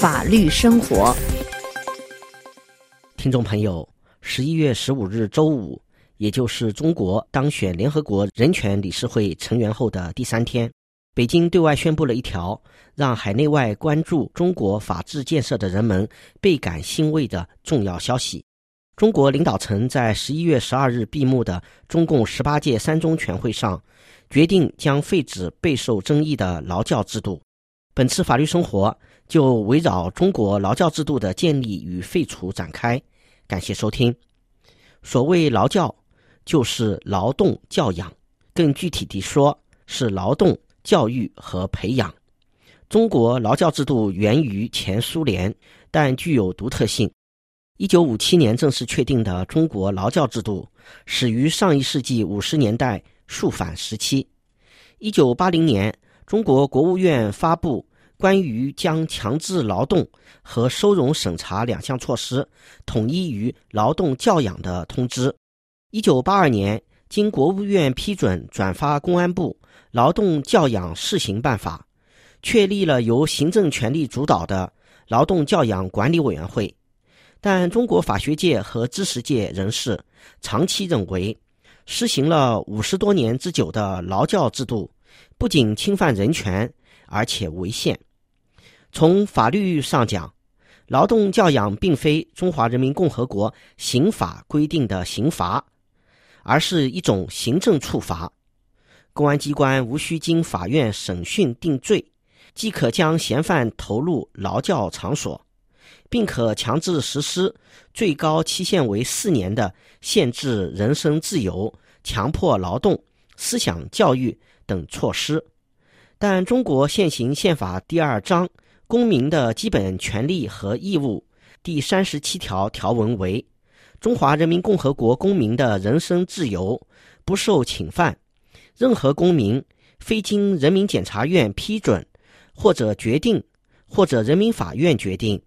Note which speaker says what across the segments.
Speaker 1: 法律生活。
Speaker 2: 听众朋友，十一月十五日周五，也就是中国当选联合国人权理事会成员后的第三天，北京对外宣布了一条让海内外关注中国法治建设的人们倍感欣慰的重要消息。中国领导层在十一月十二日闭幕的中共十八届三中全会上，决定将废止备受争议的劳教制度。本次法律生活就围绕中国劳教制度的建立与废除展开。感谢收听。所谓劳教，就是劳动教养，更具体地说，是劳动教育和培养。中国劳教制度源于前苏联，但具有独特性。一九五七年正式确定的中国劳教制度，始于上一世纪五十年代肃反时期。一九八零年，中国国务院发布关于将强制劳动和收容审查两项措施统一于劳动教养的通知。一九八二年，经国务院批准转发公安部《劳动教养试行办法》，确立了由行政权力主导的劳动教养管理委员会。但中国法学界和知识界人士长期认为，施行了五十多年之久的劳教制度，不仅侵犯人权，而且违宪。从法律上讲，劳动教养并非中华人民共和国刑法规定的刑罚，而是一种行政处罚。公安机关无需经法院审讯定罪，即可将嫌犯投入劳教场所。并可强制实施最高期限为四年的限制人身自由、强迫劳动、思想教育等措施。但中国现行宪法第二章《公民的基本权利和义务》第三十七条条文为：中华人民共和国公民的人身自由不受侵犯。任何公民非经人民检察院批准，或者决定，或者人民法院决定。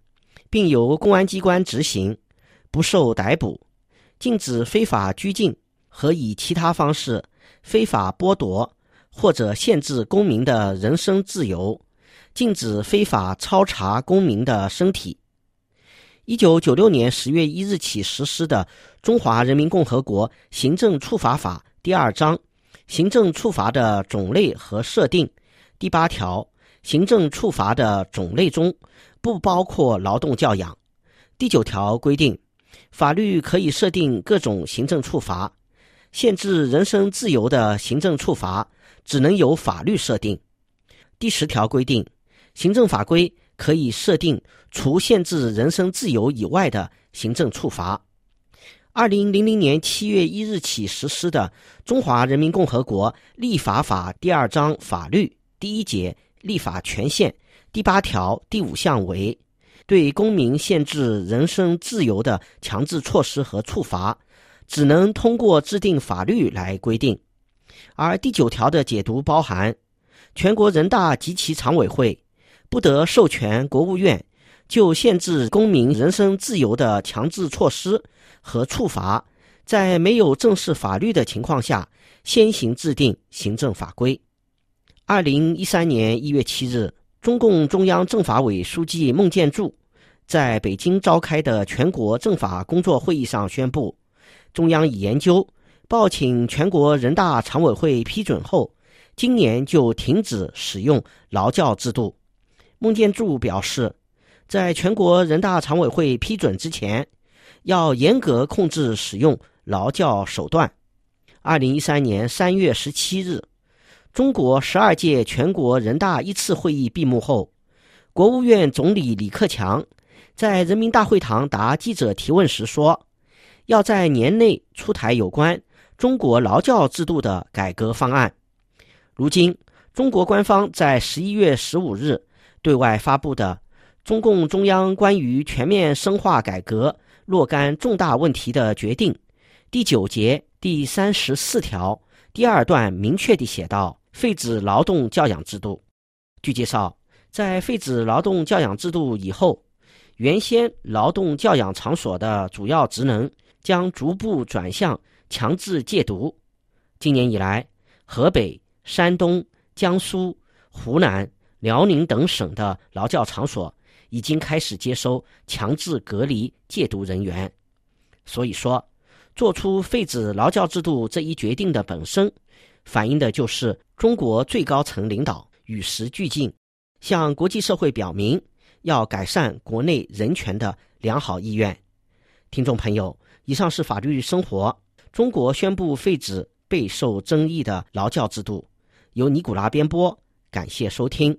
Speaker 2: 并由公安机关执行，不受逮捕；禁止非法拘禁和以其他方式非法剥夺或者限制公民的人身自由；禁止非法抄查公民的身体。一九九六年十月一日起实施的《中华人民共和国行政处罚法》第二章“行政处罚的种类和设定”第八条，行政处罚的种类中。不包括劳动教养。第九条规定，法律可以设定各种行政处罚，限制人身自由的行政处罚只能由法律设定。第十条规定，行政法规可以设定除限制人身自由以外的行政处罚。二零零零年七月一日起实施的《中华人民共和国立法法》第二章法律第一节立法权限。第八条第五项为，对公民限制人身自由的强制措施和处罚，只能通过制定法律来规定。而第九条的解读包含，全国人大及其常委会不得授权国务院就限制公民人身自由的强制措施和处罚，在没有正式法律的情况下，先行制定行政法规。二零一三年一月七日。中共中央政法委书记孟建柱在北京召开的全国政法工作会议上宣布，中央已研究，报请全国人大常委会批准后，今年就停止使用劳教制度。孟建柱表示，在全国人大常委会批准之前，要严格控制使用劳教手段。二零一三年三月十七日。中国十二届全国人大一次会议闭幕后，国务院总理李克强在人民大会堂答记者提问时说：“要在年内出台有关中国劳教制度的改革方案。”如今，中国官方在十一月十五日对外发布的中共中央关于全面深化改革若干重大问题的决定第九节第三十四条第二段明确地写道。废止劳动教养制度。据介绍，在废止劳动教养制度以后，原先劳动教养场所的主要职能将逐步转向强制戒毒。今年以来，河北、山东、江苏、湖南、辽宁等省的劳教场所已经开始接收强制隔离戒毒人员。所以说，做出废止劳教制度这一决定的本身，反映的就是中国最高层领导与时俱进，向国际社会表明要改善国内人权的良好意愿。听众朋友，以上是法律生活。中国宣布废止备受争议的劳教制度，由尼古拉编播，感谢收听。